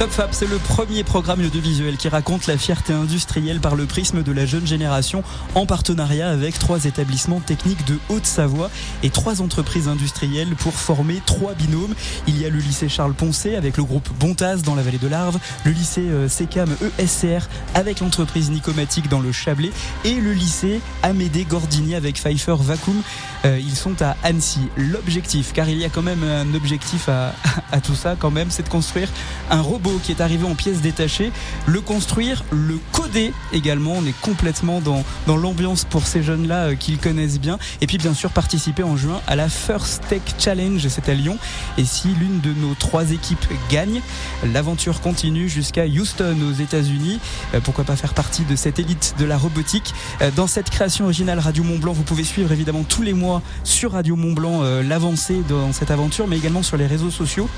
Top Fab, c'est le premier programme audiovisuel qui raconte la fierté industrielle par le prisme de la jeune génération en partenariat avec trois établissements techniques de Haute-Savoie et trois entreprises industrielles pour former trois binômes. Il y a le lycée Charles Poncet avec le groupe Bontaz dans la vallée de l'Arve, le lycée euh, SECAM ESCR avec l'entreprise Nicomatique dans le Chablais et le lycée Amédée Gordini avec Pfeiffer Vacuum. Euh, ils sont à Annecy. L'objectif, car il y a quand même un objectif à, à tout ça quand même, c'est de construire un robot qui est arrivé en pièces détachées, le construire, le coder également. On est complètement dans, dans l'ambiance pour ces jeunes-là euh, qu'ils connaissent bien. Et puis bien sûr participer en juin à la First Tech Challenge, c'est à Lyon. Et si l'une de nos trois équipes gagne, l'aventure continue jusqu'à Houston aux États-Unis. Euh, pourquoi pas faire partie de cette élite de la robotique? Euh, Dans cette création originale Radio Mont Blanc, vous pouvez suivre évidemment tous les mois sur Radio Mont Blanc l'avancée dans cette aventure, mais également sur les réseaux sociaux.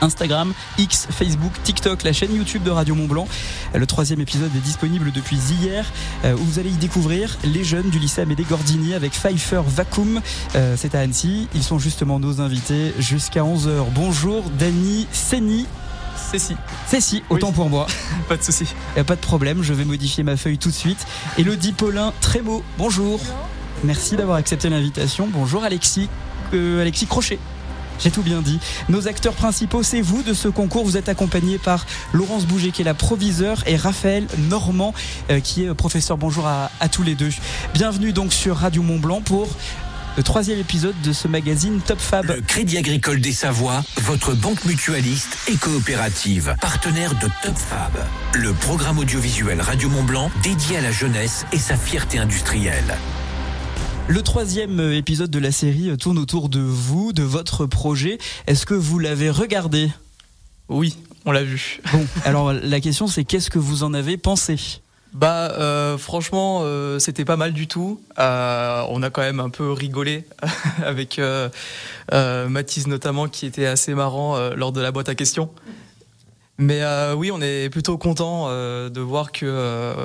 Instagram, X, Facebook, TikTok, la chaîne YouTube de Radio Mont Blanc. Le troisième épisode est disponible depuis hier euh, où vous allez y découvrir les jeunes du lycée Amédée Gordini avec Pfeiffer Vacuum. Euh, c'est à Annecy. Ils sont justement nos invités jusqu'à 11h. Bonjour Dany Seni. Cécile. Cécile, autant pour moi. pas de souci. Pas de problème, je vais modifier ma feuille tout de suite. Elodie Paulin Trémo, bonjour. Merci d'avoir accepté l'invitation. Bonjour Alexis, euh, Alexis Crochet. J'ai tout bien dit. Nos acteurs principaux, c'est vous de ce concours. Vous êtes accompagné par Laurence Bouget, qui est la proviseure, et Raphaël Normand, euh, qui est professeur. Bonjour à, tous les deux. Bienvenue donc sur Radio Mont Blanc pour le troisième épisode de ce magazine Top Fab. Le Crédit Agricole des Savoies, votre banque mutualiste et coopérative, partenaire de Top Fab, le programme audiovisuel Radio Mont Blanc dédié à la jeunesse et sa fierté industrielle. Le troisième épisode de la série tourne autour de vous, de votre projet. Est-ce que vous l'avez regardé? Oui, on l'a vu. Bon, alors la question c'est qu'est-ce que vous en avez pensé? Bah euh, franchement euh, c'était pas mal du tout. Euh, on a quand même un peu rigolé avec Mathis notamment qui était assez marrant lors de la boîte à questions. Mais oui on est plutôt content de voir que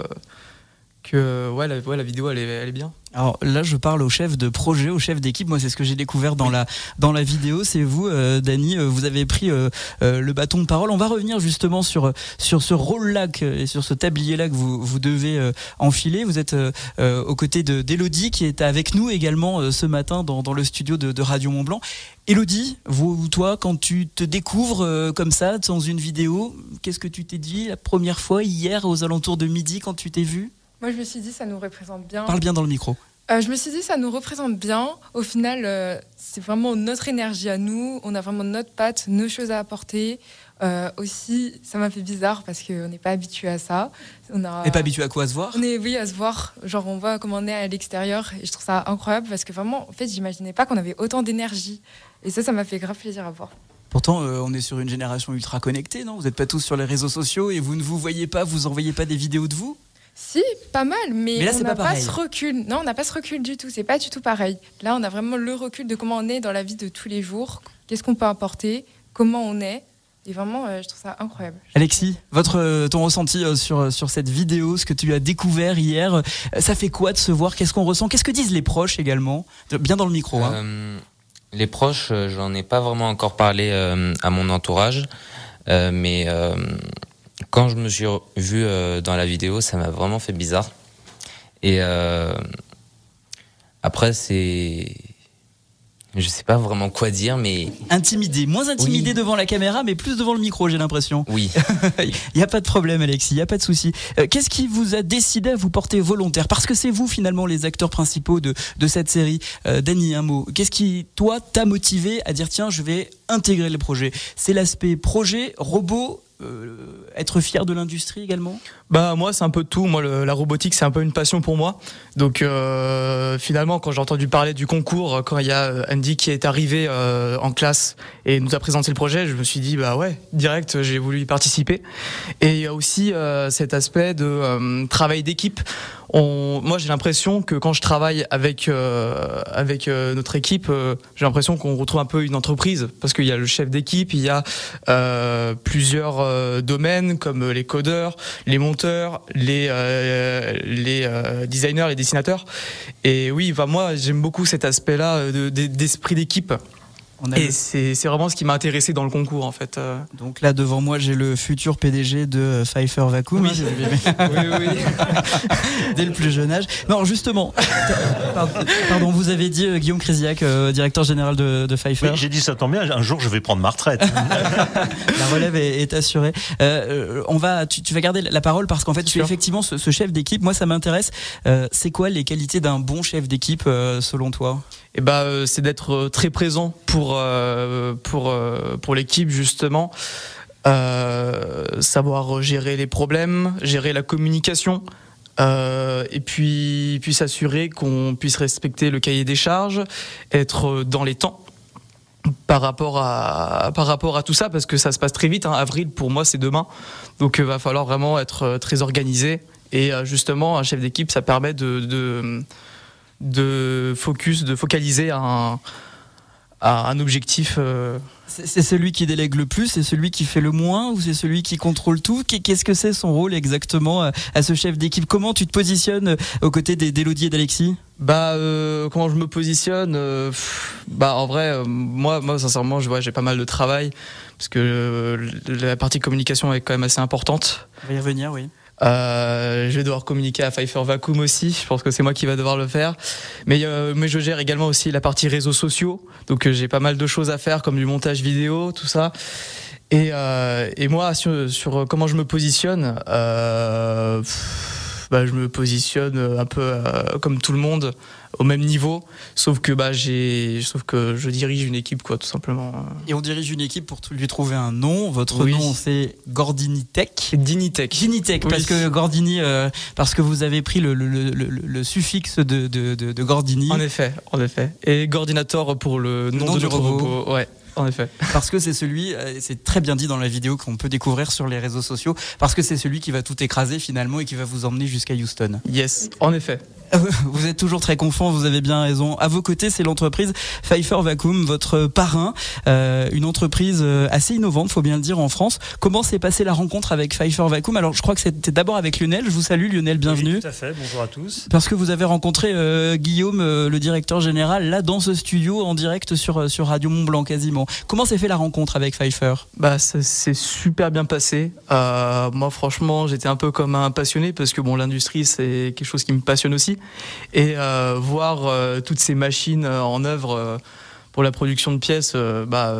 que ouais la, ouais, la vidéo elle est, elle est bien. Alors là, je parle au chef de projet, au chef d'équipe. Moi, c'est ce que j'ai découvert dans la dans la vidéo. C'est vous, euh, Dany. Euh, vous avez pris euh, euh, le bâton de parole. On va revenir justement sur sur ce rôle-là et sur ce tablier-là que vous vous devez enfiler. Vous êtes aux côtés de d'Elodie qui est avec nous également ce matin dans, dans le studio de, de Radio Mont Blanc. Elodie, vous, toi, quand tu te découvres comme ça dans une vidéo, qu'est-ce que tu t'es dit la première fois hier aux alentours de midi quand tu t'es vu moi, je me suis dit, ça nous représente bien. Parle bien dans le micro. Euh, je me suis dit, ça nous représente bien. Au final, euh, c'est vraiment notre énergie à nous. On a vraiment notre patte, nos choses à apporter. Euh, aussi, ça m'a fait bizarre parce qu'on n'est pas habitué à ça. On n'est pas habitué à quoi à se voir On est, oui, à se voir. Genre, on voit comment on est à l'extérieur. Et je trouve ça incroyable parce que vraiment, en fait, j'imaginais pas qu'on avait autant d'énergie. Et ça, ça m'a fait grave plaisir à voir. Pourtant, on est sur une génération ultra connectée, non? Vous n'êtes pas tous sur les réseaux sociaux et vous ne vous voyez pas, vous envoyez pas des vidéos de vous? Si, pas mal, mais, on n'a pas, ce recul. Non, on n'a pas ce recul du tout. C'est pas du tout pareil. Là, on a vraiment le recul de comment on est dans la vie de tous les jours. Qu'est-ce qu'on peut apporter Comment on est et vraiment, euh, je trouve ça incroyable. Alexis, votre, euh, ton ressenti euh, sur, sur cette vidéo, ce que tu as découvert hier, ça fait quoi de se voir? Qu'est-ce qu'on ressent? Qu'est-ce que disent les proches également? Bien dans le micro. Hein. les proches, j'en ai pas vraiment encore parlé à mon entourage, mais quand je me suis vu euh, dans la vidéo, ça m'a vraiment fait bizarre. Et euh, après, c'est. Je sais pas vraiment quoi dire, mais. Intimidé, moins intimidé devant la caméra, mais plus devant le micro, j'ai l'impression. Oui. Il n'y a pas de problème, Alexis, il n'y a pas de souci. Euh, qu'est-ce qui vous a décidé à vous porter volontaire? Parce que c'est vous, finalement, les acteurs principaux de, de cette série. Euh, Dany, un mot. Qu'est-ce qui, toi, t'a motivé à dire tiens, je vais intégrer le projet? C'est l'aspect projet, robot, euh, être fier de l'industrie également Bah moi c'est un peu tout. Moi la robotique c'est un peu une passion pour moi. Donc euh, finalement quand j'ai entendu parler du concours, quand il y a euh, Andy qui est arrivé en classe et nous a présenté le projet, je me suis dit bah ouais direct j'ai voulu y participer. Et il y a aussi cet aspect de travail d'équipe moi j'ai l'impression que quand je travaille avec euh, avec euh, notre équipe, euh, j'ai l'impression qu'on retrouve un peu une entreprise parce qu'il y a le chef d'équipe, il y a plusieurs domaines comme les codeurs, les monteurs, les les designers, les dessinateurs. Et oui, moi j'aime beaucoup cet aspect-là d'esprit d'équipe. Et c'est vraiment ce qui m'a intéressé dans le concours en fait. Euh. Donc là devant moi j'ai le futur PDG de Pfeiffer Vacuum. Oui, oui, oui. Dès le plus jeune âge. Non justement, pardon, vous avez dit euh, Guillaume Crésiac, euh, directeur général de, de Pfeiffer. Oui, j'ai dit ça tombe bien, un jour je vais prendre ma retraite. la relève est, assurée. on va, tu, vas garder la parole parce qu'en fait tu es effectivement ce, chef d'équipe. Moi ça m'intéresse. c'est quoi les qualités d'un bon chef d'équipe selon toi? Eh ben, c'est d'être très présent pour euh, pour euh, pour l'équipe justement. Euh, savoir gérer les problèmes, gérer la communication, et puis, puis s'assurer qu'on puisse respecter le cahier des charges, être dans les temps par rapport à par rapport à tout ça parce que ça se passe très vite. Hein. Avril pour moi c'est demain, donc il va falloir vraiment être très organisé et justement un chef d'équipe ça permet de, de focus, de focaliser un un objectif. Euh, c'est celui qui délègue le plus, c'est celui qui fait le moins ou c'est celui qui contrôle tout? Qu'est-ce que c'est son rôle exactement euh, à ce chef d'équipe? Comment tu te positionnes euh, aux côtés d'Elodie et d'Alexis? Bah comment je me positionne bah en vrai moi moi sincèrement je vois j'ai pas mal de travail parce que la partie communication est quand même assez importante. On va y revenir oui. Euh, je vais devoir communiquer à Pfeiffer Vacuum aussi. Je pense que c'est moi qui va devoir le faire. Mais, euh, mais je gère également aussi la partie réseaux sociaux. Donc euh, j'ai pas mal de choses à faire, comme du montage vidéo, tout ça. Et, et moi, sur, sur, comment je me positionne, bah, je me positionne un peu comme tout le monde au même niveau, sauf que bah j'ai, sauf que je dirige une équipe quoi, tout simplement. Et on dirige une équipe pour lui trouver un nom. Votre nom c'est Gordini Tech. Dinitech. Dinitech, parce que Gordini, euh, parce que vous avez pris le, le, le, le suffixe de, de, de, Gordini. En effet, en effet. Et Gordinator pour le nom, de du robot. Ouais. En effet. Parce que c'est celui, euh, c'est très bien dit dans la vidéo qu'on peut découvrir sur les réseaux sociaux, parce que c'est celui qui va tout écraser finalement et qui va vous emmener jusqu'à Houston. Yes, en effet. Vous êtes toujours très confond, vous avez bien raison. À vos côtés, c'est l'entreprise Pfeiffer Vacuum, votre parrain, euh, une entreprise euh, assez innovante, faut bien le dire, en France. Comment s'est passée la rencontre avec Pfeiffer Vacuum? Alors, je crois que c'était d'abord avec Lionel. Je vous salue, Lionel, bienvenue. tout à fait, bonjour à tous. Parce que vous avez rencontré euh, Guillaume, le directeur général, là dans ce studio, en direct sur, sur Radio Mont Blanc quasiment. Comment s'est fait la rencontre avec Pfeiffer? Bah, ça s'est super bien passé. moi, franchement, j'étais un peu comme un passionné parce que bon, l'industrie, c'est quelque chose qui me passionne aussi et euh, voir euh, toutes ces machines euh, en œuvre pour la production de pièces, bah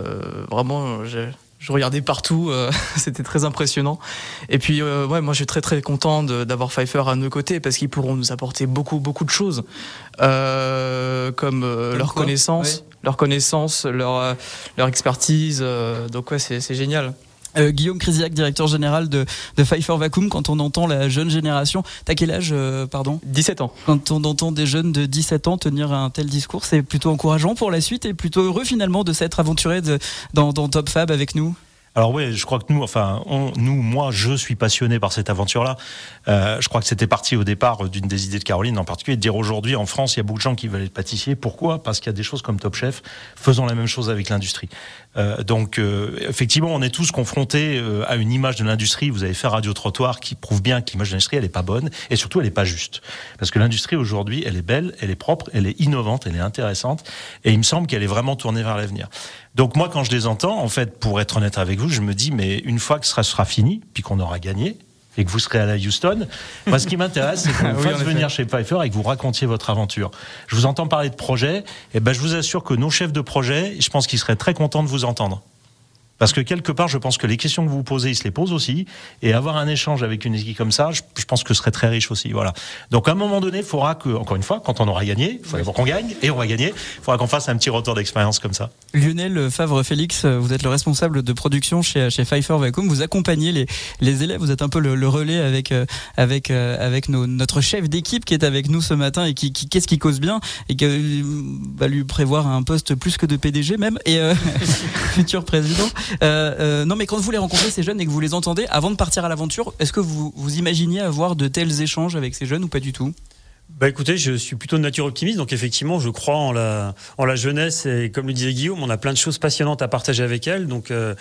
vraiment je, regardais partout, c'était très impressionnant. Et puis, ouais, moi, je suis très très content d'avoir Pfeiffer à nos côtés parce qu'ils pourront nous apporter beaucoup beaucoup de choses, comme, leur connaissance, leur connaissance, leur leur expertise. donc ouais, c'est génial. Euh, Guillaume Crésiac, directeur général de, de Pfeiffer Vacuum, quand on entend la jeune génération, t'as quel âge, euh, pardon 17 ans. Quand on entend des jeunes de 17 ans tenir un tel discours, c'est plutôt encourageant pour la suite et plutôt heureux finalement de s'être aventuré dans, dans Top Fab avec nous alors oui, je crois que nous, enfin, nous, moi, je suis passionné par cette aventure-là. Euh, je crois que c'était parti au départ d'une des idées de Caroline en particulier, de dire aujourd'hui en France, il y a beaucoup de gens qui veulent être pâtissiers. Pourquoi? Parce qu'il y a des choses comme Top Chef. Faisons la même chose avec l'industrie. Euh, donc, euh, effectivement, on est tous confrontés euh, à une image de l'industrie. Vous avez fait Radio Trottoir qui prouve bien que l'image de l'industrie, elle n'est pas bonne et surtout, elle n'est pas juste. Parce que l'industrie aujourd'hui, elle est belle, elle est propre, elle est innovante, elle est intéressante et il me semble qu'elle est vraiment tournée vers l'avenir. Donc moi, quand je les entends, en fait, pour être honnête avec vous, je me dis, mais une fois que ce sera, fini, puis qu'on aura gagné, et que vous serez à la Houston, moi, ce qui m'intéresse, c'est que vous fassiez venir chez Pfeiffer et que vous racontiez votre aventure. Je vous entends parler de projet, et ben, je vous assure que nos chefs de projet, je pense qu'ils seraient très contents de vous entendre. Parce que quelque part, je pense que les questions que vous posez, ils se les posent aussi. Et avoir un échange avec une équipe comme ça, je, pense que ce serait très riche aussi. Voilà. Donc à un moment donné, il faudra que, encore une fois, quand on aura gagné, il faudra qu'on gagne, et on va gagner, il faudra qu'on fasse un petit retour d'expérience comme ça. Lionel Favre-Félix, vous êtes le responsable de production chez, chez Pfeiffer Vacuum. Vous accompagnez les, élèves, vous êtes un peu le, relais avec, euh, avec, euh, avec notre chef d'équipe qui est avec nous ce matin et qui, qu'est-ce qui cause bien et qui euh, va lui prévoir un poste plus que de PDG même et futur président. Euh, euh, non, mais quand vous les rencontrez, ces jeunes, et que vous les entendez, avant de partir à l'aventure, est-ce que vous, vous imaginiez avoir de tels échanges avec ces jeunes ou pas du tout? Bah écoutez, je suis plutôt de nature optimiste, donc effectivement, je crois en la, en la jeunesse et comme le disait Guillaume, on a plein de choses passionnantes à partager avec elle. Donc euh,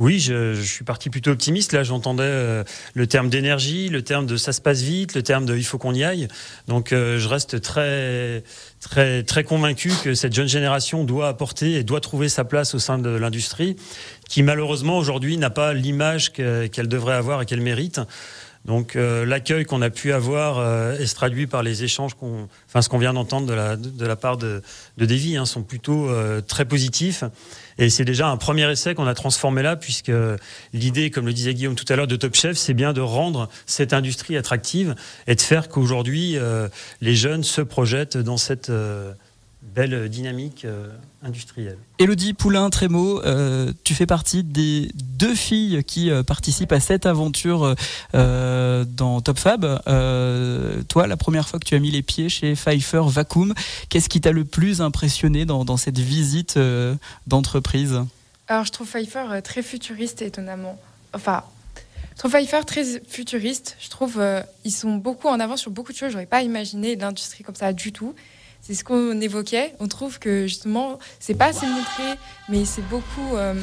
Oui, je, suis parti plutôt optimiste. Là, j'entendais euh, le terme d'énergie, le terme de ça se passe vite, le terme de il faut qu'on y aille. Donc, euh, je reste très, très, très convaincu que cette jeune génération doit apporter et doit trouver sa place au sein de l'industrie, qui malheureusement aujourd'hui n'a pas l'image qu'elle devrait avoir et qu'elle mérite. Donc euh, l'accueil qu'on a pu avoir euh, est traduit par les échanges qu'on, enfin ce qu'on vient d'entendre de la, de la part de, de Davy, hein, sont plutôt très positifs. Et c'est déjà un premier essai qu'on a transformé là, puisque l'idée, comme le disait Guillaume tout à l'heure, de Top Chef, c'est bien de rendre cette industrie attractive et de faire qu'aujourd'hui les jeunes se projettent dans cette belle dynamique euh, industrielle. Elodie Poulain-Trémo, euh, tu fais partie des deux filles qui euh, participent à cette aventure dans Top Fab. toi, la première fois que tu as mis les pieds chez Pfeiffer Vacuum, qu'est-ce qui t'a le plus impressionné dans, cette visite d'entreprise? Alors, je trouve Pfeiffer très futuriste, étonnamment. Enfin, je trouve Pfeiffer très futuriste. Je trouve ils sont beaucoup en avance sur beaucoup de choses. J'aurais pas imaginé l'industrie comme ça du tout c'est ce qu'on évoquait. On trouve que justement, c'est pas assez montré, mais c'est beaucoup euh,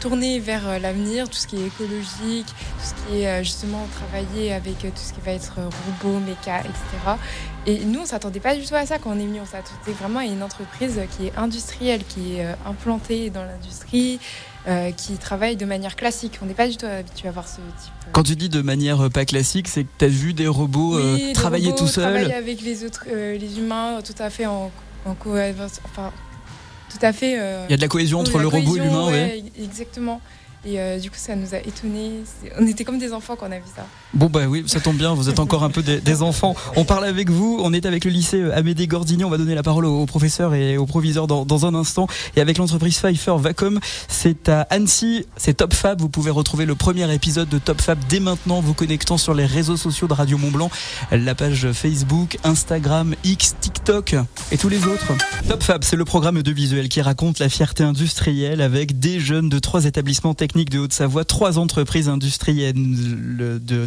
tourné vers euh, l'avenir, tout ce qui est écologique, tout ce qui est euh, justement travailler avec tout ce qui va être robot, méca, etc. Et nous, on s'attendait pas du tout à ça quand on est venu. On s'attendait vraiment à une entreprise qui est industrielle, qui est implantée dans l'industrie, euh, qui travaillent de manière classique. On n'est pas du tout habitué à voir ce type. Euh, Quand tu dis de manière pas classique, c'est que tu as vu des robots euh, travailler tout seuls Travailler avec les autres, les humains, tout à fait en, en enfin, tout à fait. Il y a de la cohésion entre le robot et l'humain, ouais, Exactement. Et euh, du coup, ça nous a étonnés. On était comme des enfants quand on a vu ça. Bon, bah oui, ça tombe bien, vous êtes encore un peu des, enfants. On parle avec vous, on est avec le lycée euh, Amédée Gordini. On va donner la parole au, professeur et au proviseur dans, dans, un instant. Et avec l'entreprise Pfeiffer Vacom, c'est à Annecy, c'est Top Fab. Vous pouvez retrouver le premier épisode de Top Fab dès maintenant, vous connectant sur les réseaux sociaux de Radio Mont Blanc, la page Facebook, Instagram, X, TikTok et tous les autres. Top Fab, c'est le programme de visuel qui raconte la fierté industrielle avec des jeunes de trois établissements techniques de Haute-Savoie, trois entreprises industrielles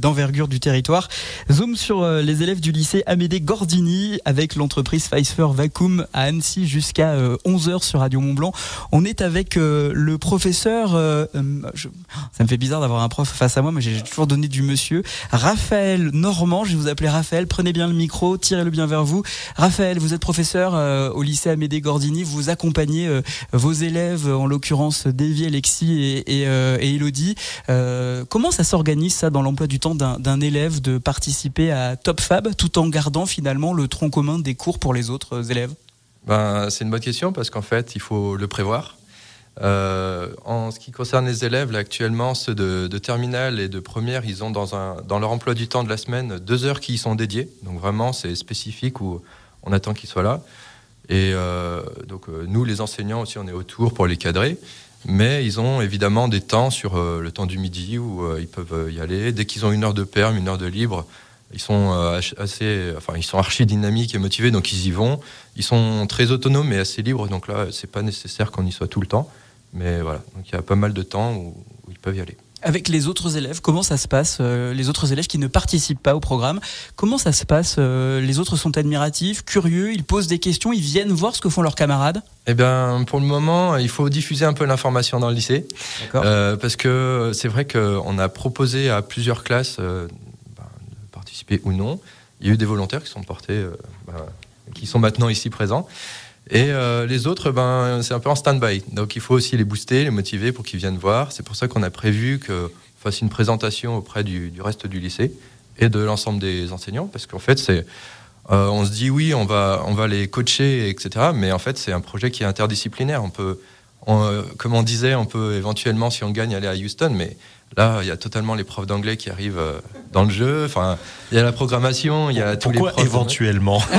d'envergure du territoire. Zoom sur euh, les élèves du lycée Amédée Gordini avec l'entreprise Pfizer Vacuum à Annecy jusqu'à 11h euh, sur Radio Mont-Blanc. On est avec euh, le professeur, ça me fait bizarre d'avoir un prof face à moi, mais j'ai toujours donné du monsieur, Raphaël Normand, je vais vous appeler Raphaël, prenez bien le micro, tirez-le bien vers vous. Raphaël, vous êtes professeur au lycée Amédée Gordini, vous accompagnez vos élèves, en l'occurrence Davy, Alexis et, et Elodie. Euh, comment ça s'organise ça dans l'emploi du temps d'un élève de participer à Top Fab tout en gardant finalement le tronc commun des cours pour les autres euh, élèves? Ben, C'est une bonne question parce qu'en fait, il faut le prévoir. en ce qui concerne les élèves, actuellement, ceux de, terminale et de première, ils ont dans leur emploi du temps de la semaine deux heures qui y sont dédiées. Donc vraiment, c'est spécifique où on attend qu'ils soient là. Et donc nous, les enseignants aussi, on est autour pour les cadrer. Mais ils ont évidemment des temps sur euh, le temps du midi où euh, ils peuvent euh, y aller. Dès qu'ils ont une heure de perme, une heure de libre, ils sont assez, enfin, ils sont archi dynamiques et motivés, donc ils y vont. Ils sont très autonomes et assez libres, donc là, c'est pas nécessaire qu'on y soit tout le temps. Mais voilà, donc il y a pas mal de temps où ils peuvent y aller. Avec les autres élèves, comment ça se passe euh, Les autres élèves qui ne participent pas au programme, comment ça se passe euh, Les autres sont admiratifs, curieux, ils posent des questions, ils viennent voir ce que font leurs camarades Eh bien, pour le moment, il faut diffuser un peu l'information dans le lycée. Euh, parce que c'est vrai qu'on a proposé à plusieurs classes ben, de participer ou non. Il y a eu des volontaires qui sont portés, ben, qui sont maintenant ici présents. Et euh, les autres, ben, c'est un peu en stand-by. Donc il faut aussi les booster, les motiver pour qu'ils viennent voir. C'est pour ça qu'on a prévu qu'on fasse une présentation auprès du, reste du lycée et de l'ensemble des enseignants. Parce qu'en fait, c'est, euh, on se dit oui, on va, on va les coacher, etc. Mais en fait, c'est un projet qui est interdisciplinaire. On peut, euh, comme on disait, on peut éventuellement, si on gagne, aller à Houston. Mais Là, il y a totalement les profs d'anglais qui arrivent dans le jeu. Enfin, il y a la programmation, il y a tous les profs. éventuellement?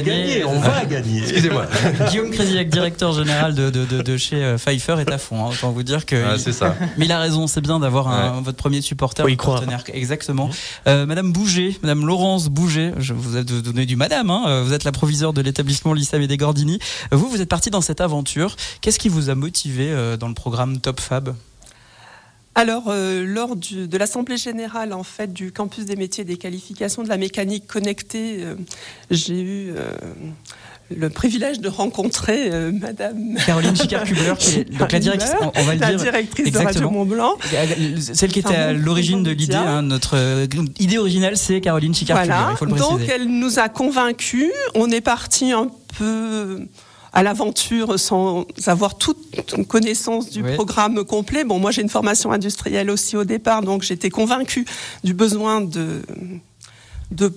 Gagner, on va gagner. Excusez-moi. Guillaume Crézillac, directeur général de, de, de, chez euh, Pfeiffer, est à fond. Hein, autant vous dire que. Ah, c'est ça. Mais il a raison, c'est bien d'avoir votre premier supporter, oui, partenaire. Exactement. Euh, Madame Bouget, Madame Laurence Bouget, je vous ai donné du Madame. Hein, vous êtes la proviseure de l'établissement Lycée des Gordini. Vous, vous êtes parti dans cette aventure. Qu'est-ce qui vous a motivé dans le programme Top Fab? Alors, euh, lors de l'Assemblée générale en fait, du campus des métiers et des qualifications de la mécanique connectée, euh, j'ai eu euh, le privilège de rencontrer Madame Caroline Chicard-Kubler, qui est donc la directrice, on va le la directrice de Radio Mont Blanc, celle qui était à l'origine de l'idée. Hein, notre idée originale, c'est Caroline Chicard-Kubler. Voilà. Il faut le donc elle nous a convaincus. On est parti un peu à l'aventure sans avoir toute connaissance du programme complet. Bon, moi j'ai une formation industrielle aussi au départ, donc j'étais convaincue du besoin de de,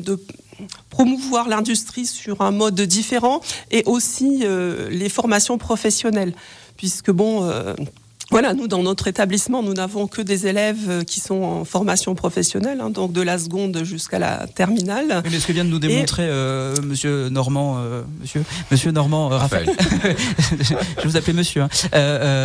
de promouvoir l'industrie sur un mode différent et aussi euh, les formations professionnelles, puisque bon. Euh, voilà, nous, dans notre établissement, nous n'avons que des élèves euh, qui sont en formation professionnelle, hein, donc de la seconde jusqu'à la terminale. mais ce que vient de nous démontrer euh, Monsieur Normand, euh, Monsieur, Monsieur Normand, Raphaël, je vous appelais Monsieur, hein.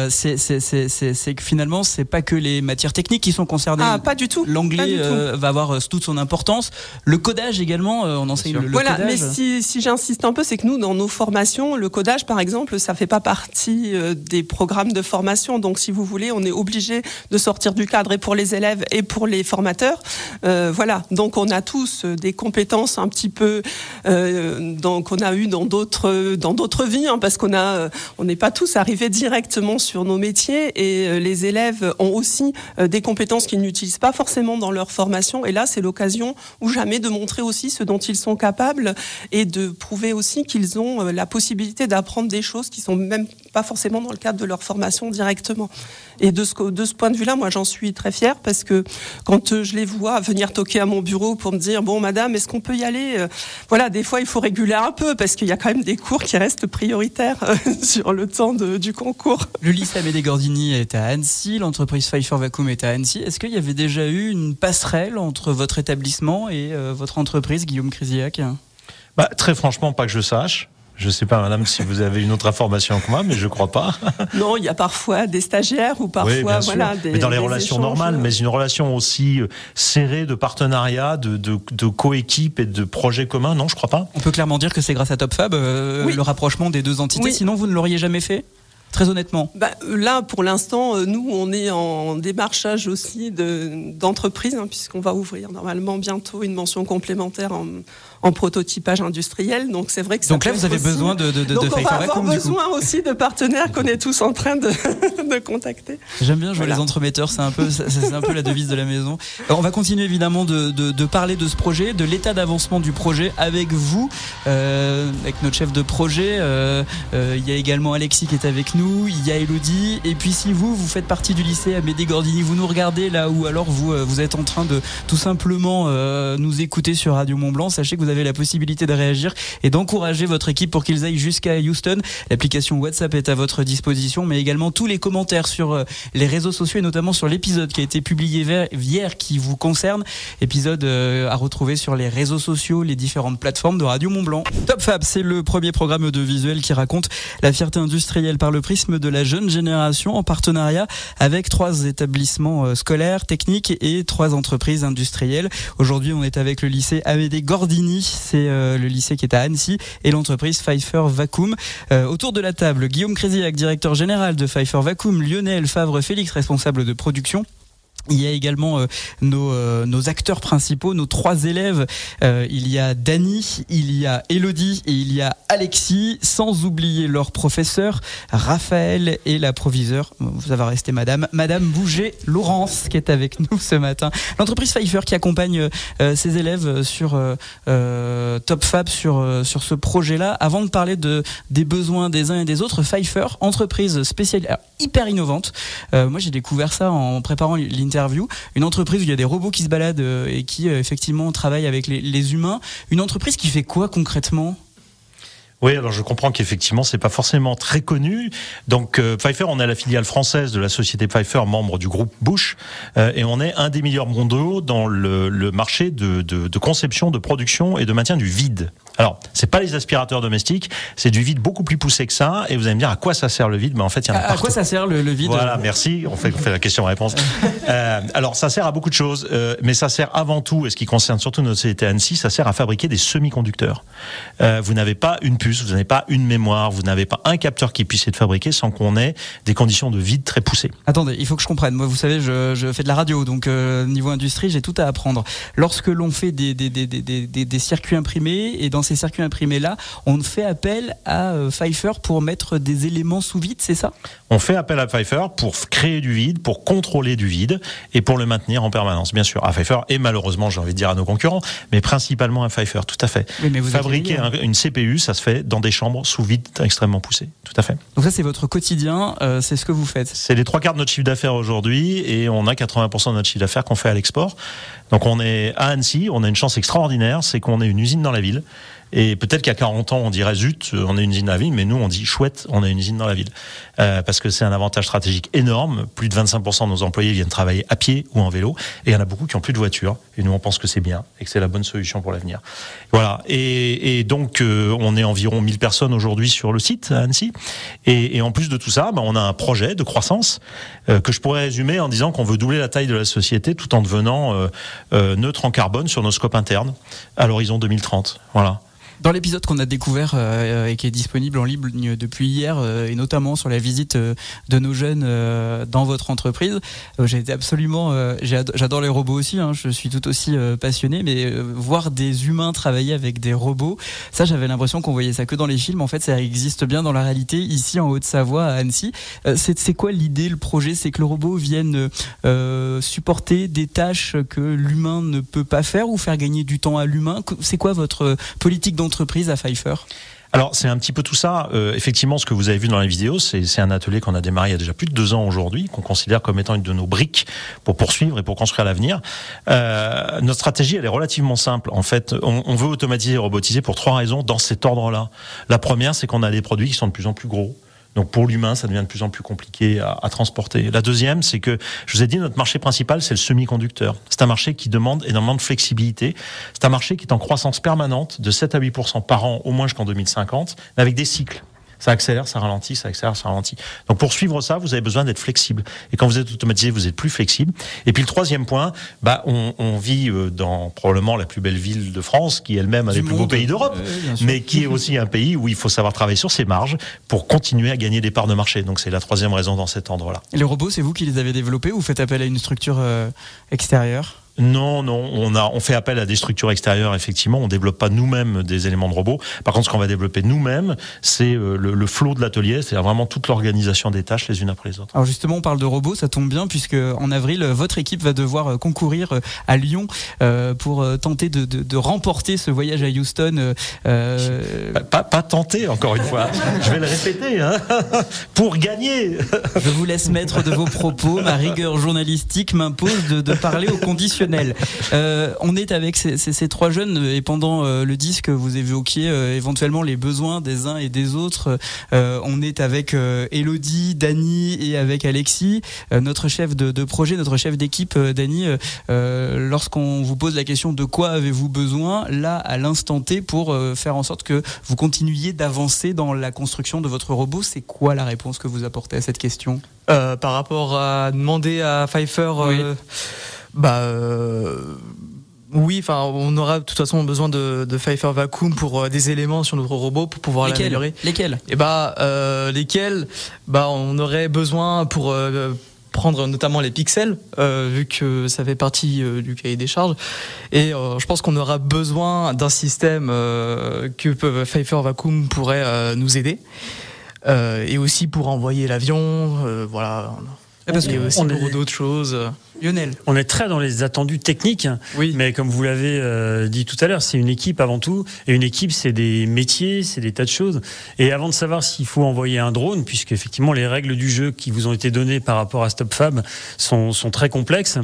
c'est que finalement, c'est pas que les matières techniques qui sont concernées. Ah, pas du tout. L'anglais va avoir toute son importance. Le codage également, on enseigne le, voilà, mais si, si j'insiste un peu, c'est que nous, dans nos formations, le codage, par exemple, ça fait pas partie des programmes de formation, donc si vous voulez, on est obligé de sortir du cadre et pour les élèves et pour les formateurs. Euh, voilà. Donc on a tous des compétences un petit peu euh, qu'on a eu dans d'autres vies, hein, parce qu'on n'est pas tous arrivés directement sur nos métiers et euh, les élèves ont aussi euh, des compétences qu'ils n'utilisent pas forcément dans leur formation. Et là, c'est l'occasion ou jamais de montrer aussi ce dont ils sont capables et de prouver aussi qu'ils ont la possibilité d'apprendre des choses qui sont même pas forcément dans le cadre de leur formation directement. Et de ce, de ce point de vue-là, moi, j'en suis très fière parce que quand euh, je les vois venir toquer à mon bureau pour me dire, bon, madame, est-ce qu'on peut y aller? Euh, Voilà, des fois, il faut réguler un peu parce qu'il y a quand même des cours qui restent prioritaires euh, sur le temps du concours. Le lycée Amédée Gordini est à Annecy, l'entreprise Pfeiffer Vacuum est à Annecy. Est-ce qu'il y avait déjà eu une passerelle entre votre établissement et votre entreprise, Guillaume Crisiac bah, Très franchement, pas que je sache. Je ne sais pas, madame, si vous avez une autre information que moi, mais je ne crois pas. non, il y a parfois des stagiaires ou parfois, voilà, des, Mais dans les relations normales, mais une relation aussi euh, serrée de partenariat, de, de, de coéquipe et de projets communs, non, je ne crois pas. On peut clairement dire que c'est grâce à TopFab, euh, le rapprochement des deux entités, sinon vous ne l'auriez jamais fait Très honnêtement. Bah, Là, pour l'instant, euh, nous, on est en démarchage aussi d'entreprises, hein, puisqu'on va ouvrir normalement bientôt une mention complémentaire en, en prototypage industriel. Donc c'est vrai que donc là vous avez besoin de de, de donc on va avoir besoin aussi de partenaires qu'on est tous en train de, de contacter. J'aime bien jouer les entremetteurs, c'est un peu c'est un peu la devise de la maison. on va continuer évidemment de, de, de parler de ce projet, de l'état d'avancement du projet avec vous, euh, avec notre chef de projet. Euh, euh, il y a également Alexis qui est avec nous, il y a Elodie, et puis si vous vous faites partie du lycée Amédée Gordini, vous nous regardez là ou alors vous euh, vous êtes en train de tout simplement euh, nous écouter sur Radio Mont Blanc, sachez que vous avez la possibilité de réagir et d'encourager votre équipe pour qu'ils aillent jusqu'à Houston. L'application WhatsApp est à votre disposition, mais également tous les commentaires sur euh, les réseaux sociaux et notamment sur l'épisode qui a été publié hier qui vous concerne. Épisode euh, à retrouver sur les réseaux sociaux, les différentes plateformes de Radio Mont Blanc. Top Fab, c'est le premier programme audiovisuel qui raconte la fierté industrielle par le prisme de la jeune génération en partenariat avec trois établissements euh, scolaires, techniques et trois entreprises industrielles. Aujourd'hui, on est avec le lycée Amédée Gordini c'est euh, le lycée qui est à Annecy, et l'entreprise Pfeiffer Vacuum. Euh, autour de la table, Guillaume Créziac, directeur général de Pfeiffer Vacuum, Lionel Favre Félix, responsable de production, il y a également euh, nos, euh, nos, acteurs principaux, nos trois élèves. Euh, il y a Dany, il y a Elodie et il y a Alexis, sans oublier leur professeur Raphaël et la proviseur. Vous avez resté Madame, Madame Bouger Laurence qui est avec nous ce matin. L'entreprise Pfeiffer qui accompagne ses élèves sur Top Fab sur sur ce projet-là. Avant de parler de des besoins des uns et des autres, Pfeiffer, entreprise spéciale, hyper innovante. moi, j'ai découvert ça en préparant l'interview une entreprise où il y a des robots qui se baladent euh, et qui euh, effectivement travaillent avec les, humains. Une entreprise qui fait quoi concrètement? Oui, alors je comprends qu'effectivement c'est pas forcément très connu. Donc euh, Pfeiffer, on est la filiale française de la société Pfeiffer, membre du groupe Bush, et on est un des meilleurs mondiaux dans le, marché de, de, conception, de production et de maintien du vide. Alors, c'est pas les aspirateurs domestiques, c'est du vide beaucoup plus poussé que ça. Et vous allez me dire à quoi ça sert le vide? Mais en fait, il y en a à, à quoi ça sert le, vide? Voilà, merci. On fait, on fait la question-réponse. euh, alors, ça sert à beaucoup de choses, euh, mais ça sert avant tout, et ce qui concerne surtout notre société Annecy, ça sert à fabriquer des semi-conducteurs. Euh, vous n'avez pas une puce, vous n'avez pas une mémoire, vous n'avez pas un capteur qui puisse être fabriqué sans qu'on ait des conditions de vide très poussées. Attendez, il faut que je comprenne. Moi, vous savez, je, fais de la radio, donc euh, niveau industrie, j'ai tout à apprendre. Lorsque l'on fait des, des, des, des, circuits imprimés, et dans ces circuits imprimés-là, on fait appel à euh, Pfeiffer pour mettre des éléments sous vide, c'est ça? On fait appel à Pfeiffer pour créer du vide, pour contrôler du vide et pour le maintenir en permanence, bien sûr. À Pfeiffer et malheureusement, j'ai envie de dire à nos concurrents, mais principalement à Pfeiffer, tout à fait. mais vous Fabriquer une CPU, ça se fait dans des chambres sous vide extrêmement poussées, tout à fait. Donc ça, c'est votre quotidien, euh, c'est ce que vous faites. C'est les trois quarts de notre chiffre d'affaires aujourd'hui et on a 80% de notre chiffre d'affaires qu'on fait à l'export. Donc on est à Annecy, on a une chance extraordinaire, c'est qu'on est une usine dans la ville. Et peut-être qu'à 40 ans, on dirait zut, on est une usine dans la ville, mais nous, on dit chouette, on a une usine dans la ville. Euh, parce que c'est un avantage stratégique énorme. Plus de 25% de nos employés viennent travailler à pied ou en vélo. Et il y en a beaucoup qui ont plus de voiture. Et nous, on pense que c'est bien et que c'est la bonne solution pour l'avenir. Voilà. Et, et donc, euh, on est environ 1000 personnes aujourd'hui sur le site à Annecy. Et, et en plus de tout ça, bah, on a un projet de croissance euh, que je pourrais résumer en disant qu'on veut doubler la taille de la société tout en devenant euh, euh, neutre en carbone sur nos scopes internes à l'horizon 2030. Voilà. Dans l'épisode qu'on a découvert euh, et qui est disponible en ligne depuis hier, euh, et notamment sur la visite euh, de nos jeunes dans votre entreprise, j'ai été absolument, j'adore les robots aussi, hein, je suis tout aussi passionné, mais voir des humains travailler avec des robots, ça j'avais l'impression qu'on voyait ça que dans les films. En fait, ça existe bien dans la réalité ici en Haute-Savoie à Annecy. c'est quoi l'idée, le projet? C'est que le robot vienne supporter des tâches que l'humain ne peut pas faire ou faire gagner du temps à l'humain? C'est quoi votre politique dans entreprise à Pfeiffer alors c'est un petit peu tout ça. Euh, effectivement, ce que vous avez vu dans la vidéo, c'est un atelier qu'on a démarré il y a déjà plus de deux ans aujourd'hui, qu'on considère comme étant une de nos briques pour poursuivre et pour construire l'avenir. Euh, notre stratégie, elle est relativement simple. En fait, on, on veut automatiser et robotiser pour trois raisons dans cet ordre-là. La première, c'est qu'on a des produits qui sont de plus en plus gros. Donc pour l'humain, ça devient de plus en plus compliqué à, transporter. La deuxième, c'est que je vous ai dit, notre marché principal, c'est le semi-conducteur. C'est un marché qui demande énormément de flexibilité. C'est un marché qui est en croissance permanente de 7 à 8% par an, au moins jusqu'en 2050, avec des cycles. Ça accélère, ça ralentit, ça accélère, ça ralentit. Donc pour suivre ça, vous avez besoin d'être flexible. Et quand vous êtes automatisé, vous êtes plus flexible. Et puis le troisième point, bah on, on vit euh, dans probablement la plus belle ville de France, qui elle-même a les plus beaux pays d'Europe, mais qui est aussi un pays où il faut savoir travailler sur ses marges pour continuer à gagner des parts de marché. Donc c'est la troisième raison dans cet endroit-là. Les robots, c'est vous qui les avez développés ou vous faites appel à une structure euh, extérieure? Non, non, on a, on fait appel à des structures extérieures. Effectivement, on développe pas nous-mêmes des éléments de robots. Par contre, ce qu'on va développer nous-mêmes, c'est euh, le, le flot de l'atelier, c'est-à-dire vraiment toute l'organisation des tâches les unes après les autres. Alors justement, on parle de robots, ça tombe bien puisque en avril, votre équipe va devoir euh, concourir euh, à Lyon pour tenter de, de, de remporter ce voyage à Houston. Euh... Pas, pas, tenter, encore une fois. Je vais le répéter. Hein pour gagner. Je vous laisse mettre de vos propos. Ma rigueur journalistique m'impose de, de parler aux euh, on est avec ces, trois jeunes et pendant euh, le disque, vous évoquiez euh, éventuellement les besoins des uns et des autres. on est avec Elodie, Dany et avec Alexis, notre chef de, projet, notre chef d'équipe, Dany. Lorsqu'on vous pose la question de quoi avez-vous besoin, là, à l'instant T, pour faire en sorte que vous continuiez d'avancer dans la construction de votre robot, c'est quoi la réponse que vous apportez à cette question? Par rapport à demander à Pfeiffer... Bah euh, oui, enfin, on aura de toute façon besoin de, de Pfeiffer Vacuum pour euh, des éléments sur notre robot pour pouvoir l'améliorer. Lesquels Et eh bah euh, lesquels Bah on aurait besoin pour prendre notamment les pixels, vu que ça fait partie du cahier des charges. Et je pense qu'on aura besoin d'un système que Pfeiffer Vacuum pourrait nous aider. et aussi pour envoyer l'avion, voilà. Parce qu'il y a aussi d'autres choses. Lionel. On est très dans les attendus techniques, oui. mais comme vous l'avez euh, dit tout à l'heure, c'est une équipe avant tout. Et une équipe, c'est des métiers, c'est des tas de choses. Et avant de savoir s'il faut envoyer un drone, puisque effectivement les règles du jeu qui vous ont été données par rapport à StopFab sont, sont très complexes,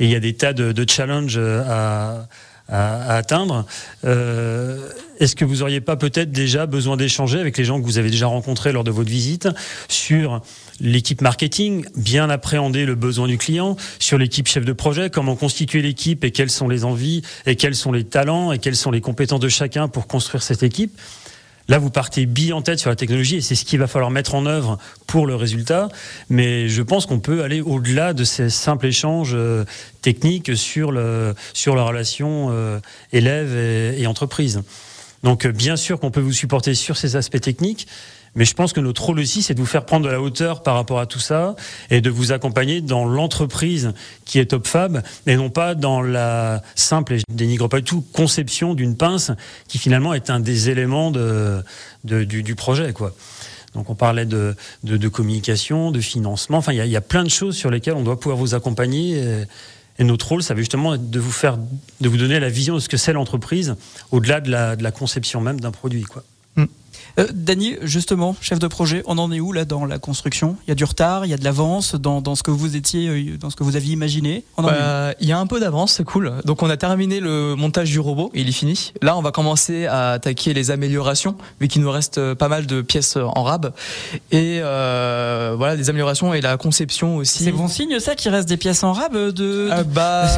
et il y a des tas de, de challenges à à, à atteindre. Euh, Est-ce que vous auriez pas peut-être déjà besoin d'échanger avec les gens que vous avez déjà rencontrés lors de votre visite sur l'équipe marketing, bien appréhender le besoin du client, sur l'équipe chef de projet, comment constituer l'équipe et quelles sont les envies et quels sont les talents et quelles sont les compétences de chacun pour construire cette équipe. Là, vous partez bille en tête sur la technologie et c'est ce qu'il va falloir mettre en œuvre pour le résultat. Mais je pense qu'on peut aller au-delà de ces simples échanges euh, techniques sur, le, sur la relation euh, élève et, et entreprise. Donc bien sûr qu'on peut vous supporter sur ces aspects techniques, mais je pense que notre rôle aussi, c'est de vous faire prendre de la hauteur par rapport à tout ça et de vous accompagner dans l'entreprise qui est Top Fab et non pas dans la simple, et je dénigre pas du tout, conception d'une pince qui finalement est un des éléments de, du, projet, quoi. Donc on parlait de, de, communication, de financement. Enfin, il y, a plein de choses sur lesquelles on doit pouvoir vous accompagner. Et, notre rôle, ça va justement être de vous faire, de vous donner la vision de ce que c'est l'entreprise, au-delà de la, de la conception même d'un produit. Euh, Dany, justement, chef de projet, on en est où là dans la construction? Il y a du retard, il y a de l'avance dans, dans, ce que vous étiez, euh, dans ce que vous aviez imaginé? Bah, Il y a un peu d'avance, c'est cool. Donc on a terminé le montage du robot, il est fini. Là, on va commencer à attaquer les améliorations, vu qu'il nous reste euh, pas mal de pièces en rab. Et euh, voilà, des améliorations et la conception aussi. C'est bon signe ça qu'il reste des pièces en rab de. Ah, bah,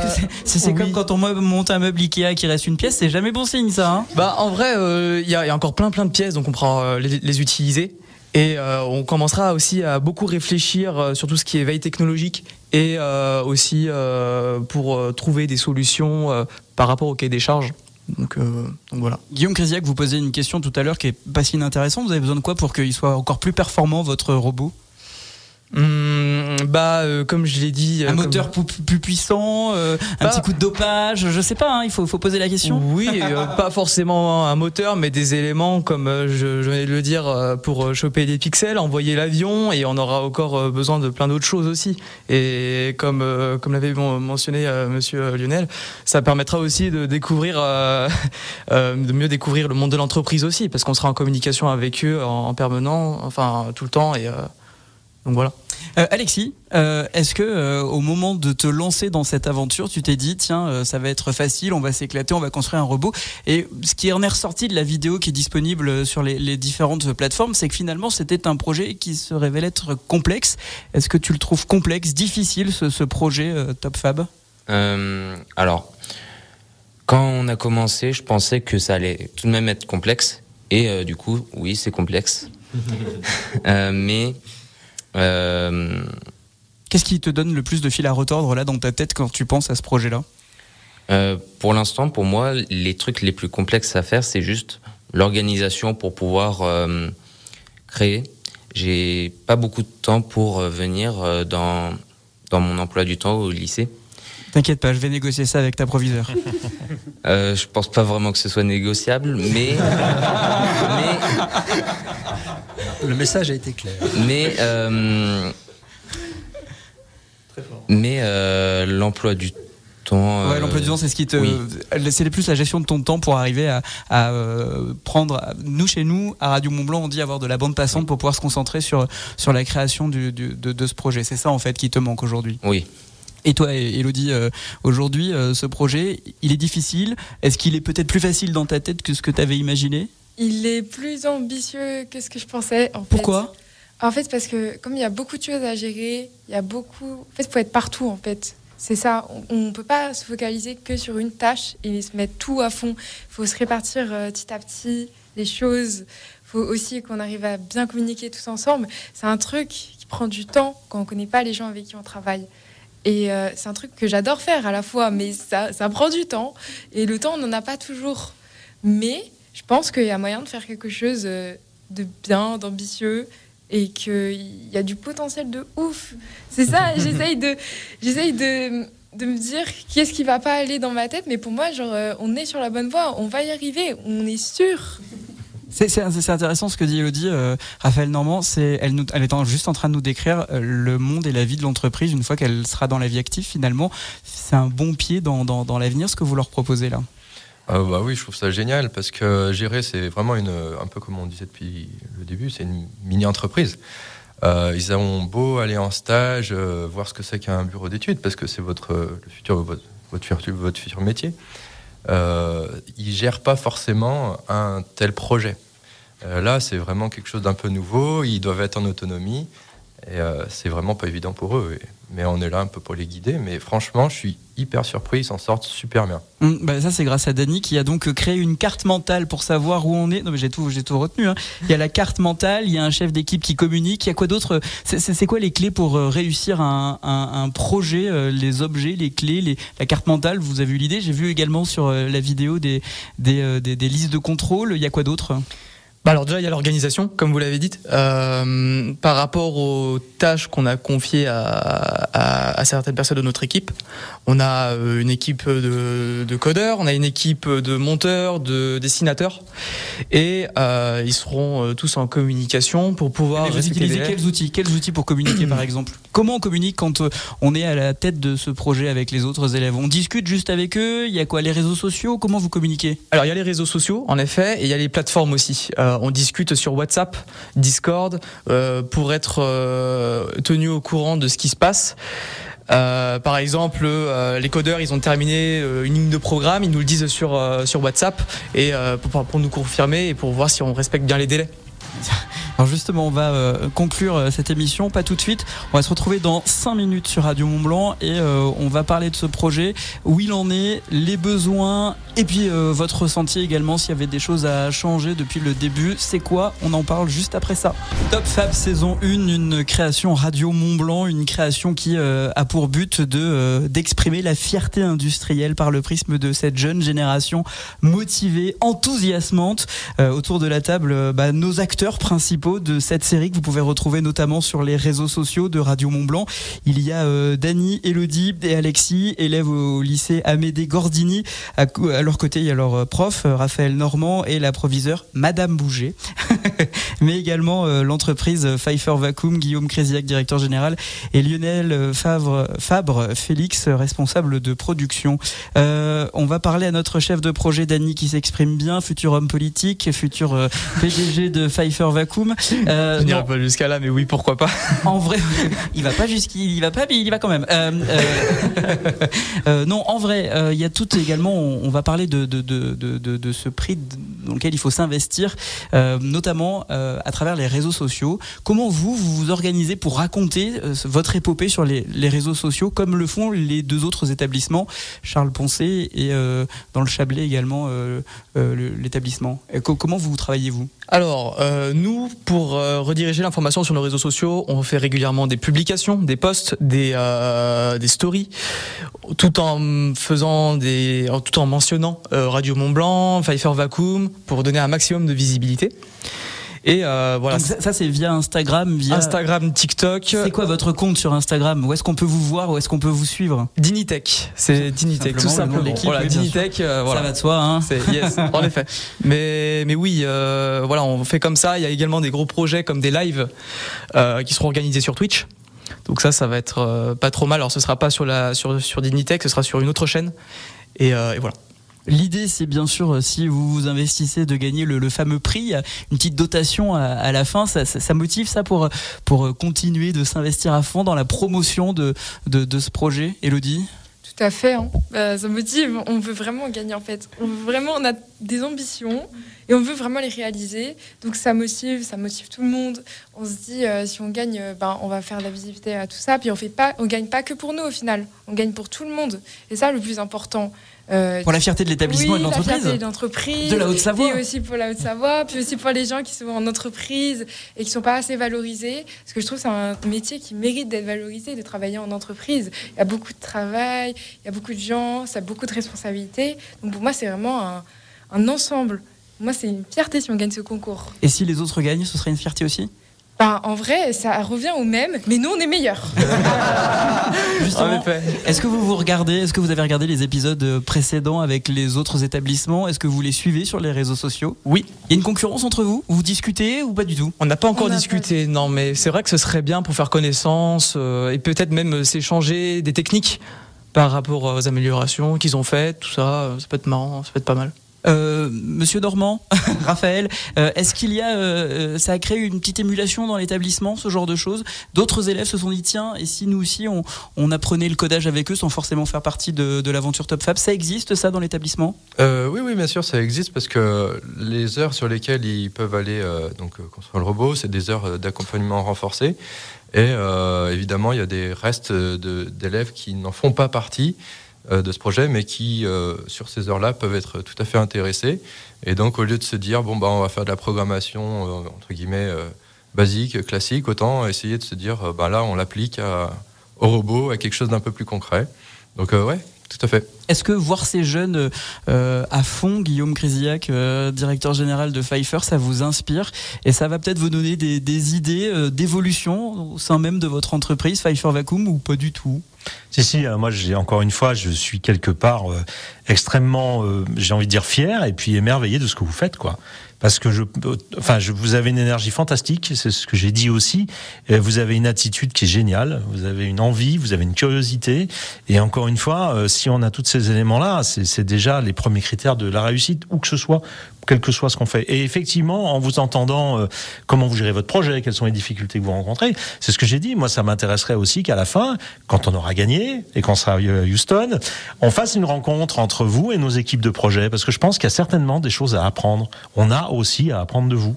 c'est comme quand on monte un meuble Ikea qui reste une pièce, c'est jamais bon signe ça. Hein bah en vrai, il y, a, y, a encore plein plein de pièces, donc on prend euh, les, utiliser. Et euh, on commencera aussi à beaucoup réfléchir euh, sur tout ce qui est veille technologique et aussi pour trouver des solutions par rapport au cahier des charges. Donc, voilà. Guillaume Crésiac, vous posez une question tout à l'heure qui est pas si inintéressante. Vous avez besoin de quoi pour qu'il soit encore plus performant votre robot? Hum, bah, euh, comme je l'ai dit, un euh, moteur plus puissant, euh, un bah, petit coup de dopage, je sais pas. Hein, il faut, faut, poser la question. Oui, pas forcément un moteur, mais des éléments comme je, je, vais le dire pour choper des pixels, envoyer l'avion, et on aura encore besoin de plein d'autres choses aussi. Et comme comme l'avait mentionné Monsieur Lionel, ça permettra aussi de découvrir, de mieux découvrir le monde de l'entreprise aussi, parce qu'on sera en communication avec eux en, en permanent, enfin tout le temps et donc voilà. Euh, Alexis, euh, est-ce que euh, au moment de te lancer dans cette aventure, tu t'es dit tiens, ça va être facile, on va s'éclater, on va construire un robot Et ce qui en est ressorti de la vidéo qui est disponible sur les, différentes plateformes, c'est que finalement c'était un projet qui se révèle être complexe. Est-ce que tu le trouves complexe, difficile ce, projet Top Fab? Alors, quand on a commencé, je pensais que ça allait tout de même être complexe. Et du coup, oui, c'est complexe. mais euh, Qu'est-ce qui te donne le plus de fil à retordre là dans ta tête quand tu penses à ce projet-là? Euh, Pour l'instant, pour moi, les trucs les plus complexes à faire, c'est juste l'organisation pour pouvoir euh, créer. J'ai pas beaucoup de temps pour venir dans, dans mon emploi du temps au lycée. T'inquiète pas, je vais négocier ça avec ta proviseur. euh, je pense pas vraiment que ce soit négociable, mais, mais le message a été clair. Mais, euh, mais euh, l'emploi du temps. Ouais, l'emploi du temps, c'est ce qui te. C'est plus la gestion de ton temps pour arriver à, euh, prendre. Nous, chez nous, à Radio Mont Blanc, on dit avoir de la bande passante pour pouvoir se concentrer sur, sur la création de, de, ce projet. C'est ça, en fait, qui te manque aujourd'hui. Oui. Et toi, Elodie, aujourd'hui, ce projet, il est difficile? Est-ce qu'il est peut-être plus facile dans ta tête que ce que tu avais imaginé? Il est plus ambitieux que ce que je pensais. Pourquoi? En fait, parce que comme il y a beaucoup de choses à gérer, il y a beaucoup. En fait, il faut être partout, en fait. C'est ça. On ne peut pas se focaliser que sur une tâche et se mettre tout à fond. Il faut se répartir euh, petit à petit les choses. Il faut aussi qu'on arrive à bien communiquer tous ensemble. C'est un truc qui prend du temps quand on ne connaît pas les gens avec qui on travaille. Et euh, c'est un truc que j'adore faire à la fois, mais ça, ça prend du temps. Et le temps, on n'en a pas toujours. Mais je pense qu'il y a moyen de faire quelque chose euh, de bien, d'ambitieux et qu'il y a du potentiel de ouf. C'est ça, j'essaye de, j'essaye de, de, me dire qu'est-ce qui va pas aller dans ma tête, mais pour moi, genre, euh, on est sur la bonne voie, on va y arriver, on est sûr. C'est intéressant ce que dit Elodie. Euh, Raphaël Normand, c'est elle, elle est juste en train de nous décrire le monde et la vie de l'entreprise une fois qu'elle sera dans la vie active finalement. C'est un bon pied dans, dans, dans l'avenir ce que vous leur proposez là? Ah bah oui, je trouve ça génial parce que gérer, c'est vraiment une, un peu comme on disait depuis le début, c'est une mini-entreprise. Euh, ils ont beau aller en stage, euh, voir ce que c'est qu'un bureau d'études, parce que c'est votre, futur, votre, futur, votre futur métier. Euh, ils gèrent pas forcément un tel projet. Là, c'est vraiment quelque chose d'un peu nouveau. Ils doivent être en autonomie. Et c'est vraiment pas évident pour eux mais on est là un peu pour les guider. Mais franchement, je suis hyper surpris, ils s'en sortent super bien. Bah ça, c'est grâce à Dany qui a donc créé une carte mentale pour savoir où on est. Non, mais j'ai tout, j'ai tout retenu. Hein. Il y a la carte mentale, il y a un chef d'équipe qui communique. Il y a quoi d'autre c'est, quoi les clés pour euh, réussir un, projet, euh, les objets, les clés, la carte mentale? Vous avez eu l'idée? J'ai vu également sur euh, la vidéo des, des listes de contrôle. Il y a quoi d'autre? Bah alors déjà il y a l'organisation, comme vous l'avez dit, euh, par rapport aux tâches qu'on a confiées à, à, à, certaines personnes de notre équipe. On a euh, une équipe de, de, codeurs, on a une équipe de monteurs, de dessinateurs, et euh, ils seront tous en communication pour pouvoir. vous utilisez quels outils Quels outils pour communiquer par exemple? Comment on communique quand on est à la tête de ce projet avec les autres élèves? On discute juste avec eux? Il y a quoi? Les réseaux sociaux? Comment vous communiquez? Alors il y a les réseaux sociaux en effet, et il y a les plateformes aussi. Euh, on discute sur WhatsApp, Discord, euh, pour être tenu au courant de ce qui se passe. par exemple, les codeurs, ils ont terminé une ligne de programme, ils nous le disent sur WhatsApp et pour nous confirmer et pour voir si on respecte bien les délais. Alors justement, on va euh, conclure euh, cette émission, pas tout de suite. On va se retrouver dans 5 minutes sur Radio Mont Blanc et euh, on va parler de ce projet, où il en est, les besoins et puis votre ressenti également s'il y avait des choses à changer depuis le début. C'est quoi? On en parle juste après ça. Top Fab saison 1, une création Radio Mont Blanc, une création qui a pour but de d'exprimer la fierté industrielle par le prisme de cette jeune génération motivée, enthousiasmante. autour de la table, bah, nos acteurs principaux de cette série que vous pouvez retrouver notamment sur les réseaux sociaux de Radio Mont Blanc. Il y a euh, Dany, Elodie et Alexis, élèves au lycée Amédée Gordini. À, leur côté, il y a leur euh, prof, euh, Raphaël Normand, et la proviseure, Madame Bouger. Mais également l'entreprise Pfeiffer Vacuum, Guillaume Créziac, directeur général, et Lionel Fabre, Félix, responsable de production. on va parler à notre chef de projet, Dany, qui s'exprime bien, futur homme politique, futur PDG de Pfeiffer Vacuum. Euh, Je n'irai pas jusqu'à là, mais oui, pourquoi pas. En vrai, il va pas jusqu'il il va pas, mais il y va quand même. Euh, euh, euh non, en vrai, il y a tout également. On, va parler de de, de, de, de, ce prix dans lequel il faut s'investir, notamment à travers les réseaux sociaux. Comment vous vous, vous organisez pour raconter votre épopée sur les, les, réseaux sociaux, comme le font les deux autres établissements, Charles Poncé et dans le Chablais également l'établissement? Comment vous travaillez Alors nous pour euh, rediriger l'information sur nos réseaux sociaux, on fait régulièrement des publications, des posts, des, euh, stories, tout en faisant des, tout en mentionnant euh, Radio Mont Blanc, Pfeiffer Vacuum, pour donner un maximum de visibilité. Et euh, voilà. ça, c'est via Instagram, via Instagram, TikTok. C'est quoi votre compte sur Instagram? Où est-ce qu'on peut vous voir? Où est-ce qu'on peut vous suivre? Dinitech. C'est Dinitech, tout simplement. Voilà, Dinitech. Euh, voilà. Ça va de soi, hein. Yes, en effet. Mais mais oui, euh, voilà, on fait comme ça. Il y a également des gros projets comme des lives qui seront organisés sur Twitch. Donc ça, ça va être pas trop mal. Alors ce sera pas sur la sur sur Dinitech, ce sera sur une autre chaîne. Et, et voilà. L'idée, c'est bien sûr, euh, si vous vous investissez, de gagner le, fameux prix, une petite dotation à, la fin. Ça, motive ça pour, pour continuer de s'investir à fond dans la promotion de, de, ce projet, Elodie? Tout à fait, hein. bah, ça motive. On veut vraiment gagner en fait. On vraiment, on a des ambitions et on veut vraiment les réaliser. Donc ça motive, ça motive tout le monde. On se dit euh, si on gagne, euh, ben on va faire de la visibilité à tout ça. Puis on fait pas, on gagne pas que pour nous au final. On gagne pour tout le monde. Et ça le plus important. Euh, pour la fierté de l'établissement et de l'entreprise. De l'entreprise. De la Haute-Savoie. Et aussi pour la Haute-Savoie, puis aussi pour les gens qui sont en entreprise et qui sont pas assez valorisés. Parce que je trouve que c'est un métier qui mérite d'être valorisé, de travailler en entreprise. Il y a beaucoup de travail, il y a beaucoup de gens, ça a beaucoup de responsabilités. Donc pour moi, c'est vraiment un, un ensemble. Moi, c'est une fierté si on gagne ce concours. Et si les autres gagnent, ce serait une fierté aussi? Bah, en vrai, ça revient au même, mais nous, on est meilleurs. Justement, est-ce que vous vous regardez, est-ce que vous avez regardé les épisodes précédents avec les autres établissements? Est-ce que vous les suivez sur les réseaux sociaux? Oui. Il y a une concurrence entre vous? Vous discutez ou pas du tout? On n'a pas encore discuté, non, mais c'est vrai que ce serait bien pour faire connaissance euh, et peut-être même s'échanger des techniques par rapport aux améliorations qu'ils ont faites, tout ça. Ça peut être marrant, ça peut être pas mal. Euh, Monsieur Normand, Raphaël, euh, est-ce qu'il y a, euh, ça a créé une petite émulation dans l'établissement, ce genre de choses? D'autres élèves se sont dit tiens, et si nous aussi on, apprenait le codage avec eux sans forcément faire partie de, l'aventure Top Fab, ça existe ça dans l'établissement? Oui, oui, bien sûr, ça existe parce que les heures sur lesquelles ils peuvent aller donc construire le robot, c'est des heures d'accompagnement renforcé. Et évidemment, il y a des restes d'élèves qui n'en font pas partie de ce projet, mais qui, sur ces heures-là, peuvent être tout à fait intéressés. Et donc, au lieu de se dire, bon, bah, on va faire de la programmation, entre guillemets, basique, classique, autant essayer de se dire, bah, là, on l'applique au robot, à quelque chose d'un peu plus concret. Donc, ouais, tout à fait. Est-ce que voir ces jeunes euh, à fond, Guillaume euh, directeur général de Pfeiffer, ça vous inspire? Et ça va peut-être vous donner des, idées euh, d'évolution au sein même de votre entreprise, Pfeiffer Vacuum, ou pas du tout? Si, si, moi, j'ai encore une fois, je suis quelque part extrêmement, j'ai envie de dire fier et puis émerveillé de ce que vous faites, quoi parce que enfin, vous avez une énergie fantastique, c'est ce que j'ai dit aussi. Vous avez une attitude qui est géniale, vous avez une envie, vous avez une curiosité, et encore une fois, euh, si on a tous ces éléments-là, c'est déjà les premiers critères de la réussite, où que ce soit quel que soit ce qu'on fait. Et effectivement, en vous entendant euh, comment vous gérez votre projet, quelles sont les difficultés que vous rencontrez, c'est ce que j'ai dit. Moi, ça m'intéresserait aussi qu'à la fin, quand on aura gagné et qu'on sera à Houston, on fasse une rencontre entre vous et nos équipes de projet, parce que je pense qu'il y a certainement des choses à apprendre. On a aussi à apprendre de vous.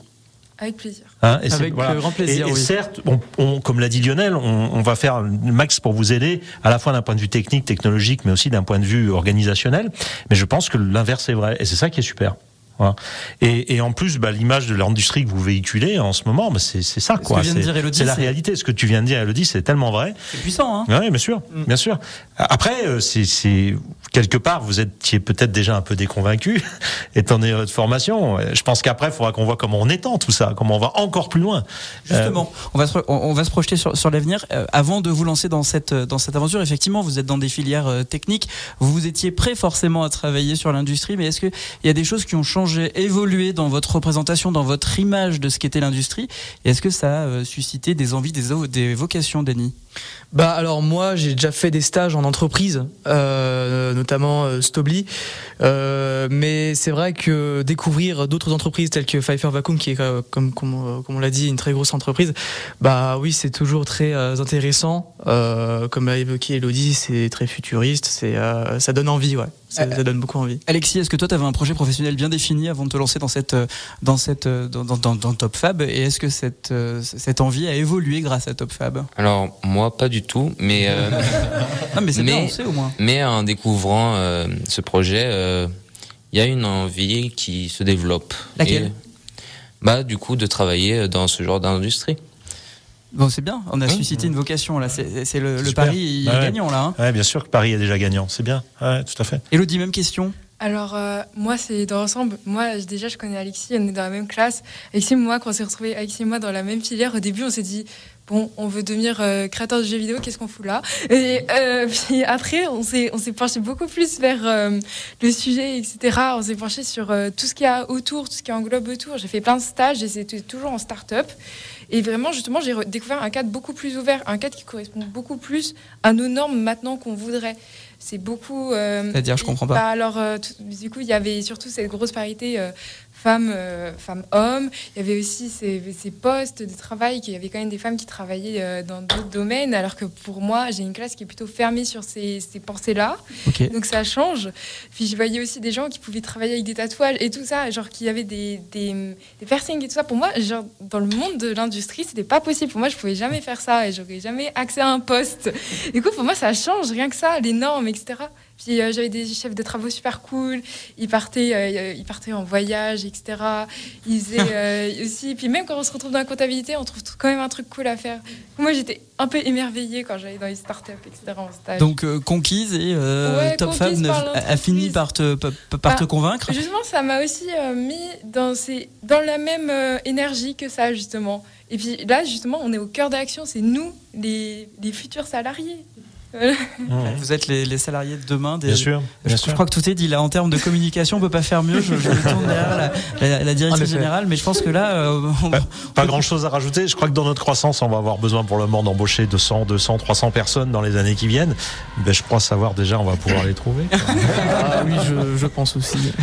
Avec plaisir. Hein, et Avec euh, grand plaisir. Et, certes, on, comme l'a dit Lionel, on, on, va faire le max pour vous aider, à la fois d'un point de vue technique, technologique, mais aussi d'un point de vue organisationnel. Mais je pense que l'inverse est vrai, et c'est ça qui est super. Et, et, en plus, bah, l'image de l'industrie que vous véhiculez en ce moment, bah, c'est ça, quoi. C'est la réalité. Ce que tu viens de dire, Elodie, c'est tellement vrai. C'est puissant, hein. Oui, bien sûr, mm. bien sûr. Après, euh, c'est quelque part, vous étiez peut-être déjà un peu déconvaincu, étant donné votre formation. Je pense qu'après, il faudra qu'on voit comment on étend tout ça, comment on va encore plus loin. Justement, on, va se, on, va se projeter sur, sur l'avenir. Euh, avant de vous lancer dans cette, dans cette aventure, effectivement, vous êtes dans des filières euh, techniques. Vous étiez prêt forcément à travailler sur l'industrie, mais est-ce qu'il y a des choses qui ont changé, évolué dans votre représentation, dans votre image de ce qu'était l'industrie Est-ce que ça a euh, suscité des envies, des, vocations, Denis? Bah alors moi j'ai déjà fait des stages en entreprise, euh, notamment euh, Stobli, euh, mais c'est vrai que découvrir d'autres entreprises telles que Pfeiffer Vacuum, qui est comme, comme, on l'a dit une très grosse entreprise, bah oui c'est toujours très intéressant. comme l'a évoqué Elodie, c'est très futuriste, c'est ça donne envie, ouais. Ça, donne beaucoup envie. Alexis, est-ce que toi tu avais un projet professionnel bien défini avant de te lancer dans cette dans cette dans, dans, dans Top Fab et est-ce que cette cette envie a évolué grâce à Top Fab? Alors moi pas du tout, mais euh, mais c'est bien, on sait au moins. Mais en découvrant euh, ce projet, euh, il y a une envie qui se développe. Laquelle? Bah du coup de travailler dans ce genre d'industrie. Bon, c'est bien. On a suscité une vocation là. C'est le, le pari bah gagnant là. Hein. Ouais, bien sûr que Paris est déjà gagnant. C'est bien. Ouais, tout à fait. Elodie, même question. Alors, moi, c'est dans l'ensemble. Moi, déjà, je connais Alexis, on est dans la même classe. Alexis, moi, quand on s'est retrouvés, Alexis et moi, dans la même filière, au début, on s'est dit, bon, on veut devenir euh, créateur de jeux vidéo, qu'est-ce qu'on fout là? Et euh, puis après, on s'est, on s'est penché beaucoup plus vers euh, le sujet, etc. On s'est penché sur tout ce qu'il y a autour, tout ce qui englobe autour. J'ai fait plein de stages et c'était toujours en start-up. Et vraiment, justement, j'ai découvert un cadre beaucoup plus ouvert, un cadre qui correspond beaucoup plus à nos normes maintenant qu'on voudrait. C'est beaucoup. C'est-à-dire, je comprends pas. Bah, alors, du coup, il y avait surtout cette grosse parité femmes, euh, femmes, hommes. Il y avait aussi ces, ces, postes de travail, qu'il y avait quand même des femmes qui travaillaient euh, dans d'autres domaines, alors que pour moi, j'ai une classe qui est plutôt fermée sur ces, ces pensées-là. Donc ça change. Puis je voyais aussi des gens qui pouvaient travailler avec des tatouages et tout ça, genre qui avaient des, des, des piercings et tout ça. Pour moi, genre, dans le monde de l'industrie, c'était pas possible. Pour moi, je pouvais jamais faire ça et j'aurais jamais accès à un poste. Du coup, pour moi, ça change, rien que ça, les normes, etc. Puis euh, j'avais des chefs de travaux super cool. Ils partaient, euh, ils partaient en voyage, etc. Ils faisaient euh, aussi. Puis même quand on se retrouve dans la comptabilité, on trouve quand même un truc cool à faire. Moi, j'étais un peu émerveillée quand j'allais dans les startups, etc. en stage. Donc conquise et Top Fab a, fini par te, par te bah, convaincre. Justement, ça m'a aussi mis dans, ces, dans la même énergie que ça, justement. Et puis là, justement, on est au cœur de l'action. C'est nous, les, les futurs salariés. Vous êtes les, salariés de demain. Des... Bien sûr. je, crois que tout est dit là en termes de communication. On peut pas faire mieux. Je, je tourne derrière la, directrice générale, mais je pense que là, euh, pas, grand chose à rajouter. Je crois que dans notre croissance, on va avoir besoin pour le moment d'embaucher 200, 200, 300 personnes dans les années qui viennent. Ben, je crois savoir déjà, on va pouvoir les trouver. ah oui, je, pense aussi.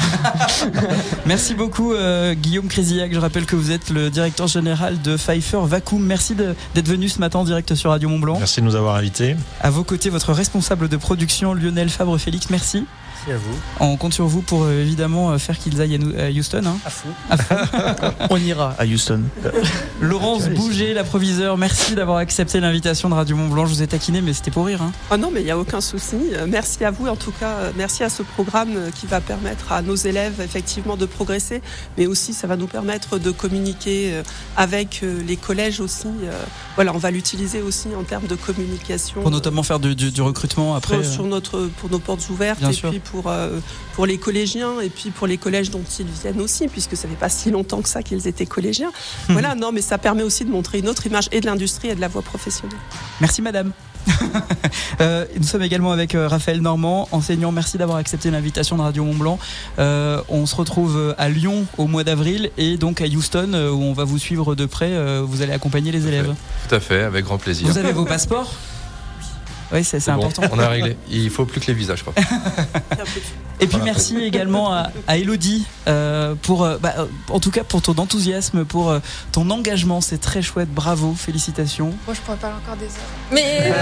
Merci beaucoup, euh, Guillaume Crézillac. Je rappelle que vous êtes le directeur général de Pfeiffer Vacuum. Merci d'être venu ce matin en direct sur Radio Mont Blanc. Merci de nous avoir invités. À vos côtés votre responsable de production, Lionel Fabre-Félix. Merci. Merci à vous. On compte sur vous pour euh, évidemment euh, faire qu'ils aillent à Houston. Hein. À fou. On ira à Houston. Laurence Bouger, l'approviseur, merci d'avoir accepté l'invitation de Radio Mont Blanc. Je vous ai taquiné, mais c'était pour rire. Hein. Ah non, mais il n'y a aucun souci. Merci à vous, en tout cas. Merci à ce programme qui va permettre à nos élèves effectivement de progresser, mais aussi ça va nous permettre de communiquer avec les collèges aussi. Voilà, on va l'utiliser aussi en termes de communication. Pour notamment faire du, recrutement après. Sur, notre, pour nos portes ouvertes et puis pour, euh, pour les collégiens et puis pour les collèges dont ils viennent aussi, puisque ça fait pas si longtemps que ça qu'ils étaient collégiens. voilà, non, mais ça permet aussi de montrer une autre image et de l'industrie et de la voie professionnelle. Merci madame. Euh, nous sommes également avec euh, Raphaël Normand, enseignant. Merci d'avoir accepté l'invitation de Radio Mont Blanc. on se retrouve à Lyon au mois d'avril et donc à Houston où on va vous suivre de près. vous allez accompagner les élèves. Tout à fait, avec grand plaisir. Vous avez vos passeports? Oui, c'est important. On a réglé. Il faut plus que les visages, crois. Et puis merci également à, Elodie euh, pour, euh, bah, euh, en tout cas pour ton enthousiasme, pour ton engagement. C'est très chouette. Bravo, félicitations. Moi, je pourrais parler encore des heures. Mais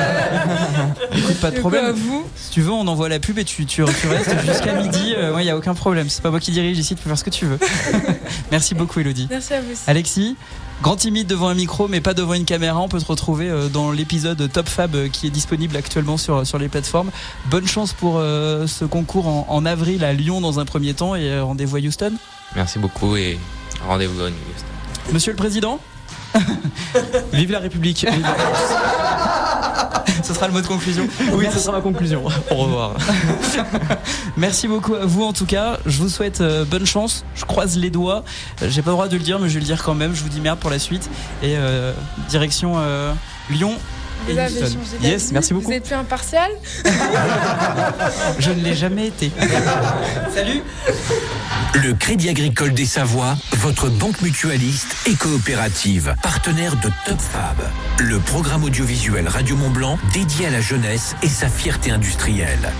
écoute, pas de problème. Vous si tu veux, on envoie la pub et tu, tu, restes jusqu'à midi. Il n'y a aucun problème. C'est pas moi qui dirige ici. Tu peux faire ce que tu veux. merci beaucoup, Elodie. Merci à vous. Alexis. Grand timide devant un micro, mais pas devant une caméra. On peut te retrouver euh, dans l'épisode Top Fab euh, qui est disponible actuellement sur, sur les plateformes. Bonne chance pour euh, ce concours en, avril à Lyon dans un premier temps et rendez-vous à Houston. Merci beaucoup et rendez-vous à Houston. Monsieur le Président Vive la République ce sera le mot de conclusion. Oui, ce sera ma conclusion. Au revoir. Merci beaucoup à vous en tout cas. Je vous souhaite euh, bonne chance. Je croise les doigts. Euh, j'ai pas le droit de le dire, mais je vais le dire quand même. Je vous dis merde pour la suite. Et euh, direction Lyon. Vous avez changé yes, merci beaucoup. Vous êtes plus impartial Je ne l'ai jamais été. Salut Le Crédit Agricole des Savoies, votre banque mutualiste et coopérative, partenaire de Top Fab, le programme audiovisuel Radio Mont Blanc dédié à la jeunesse et sa fierté industrielle.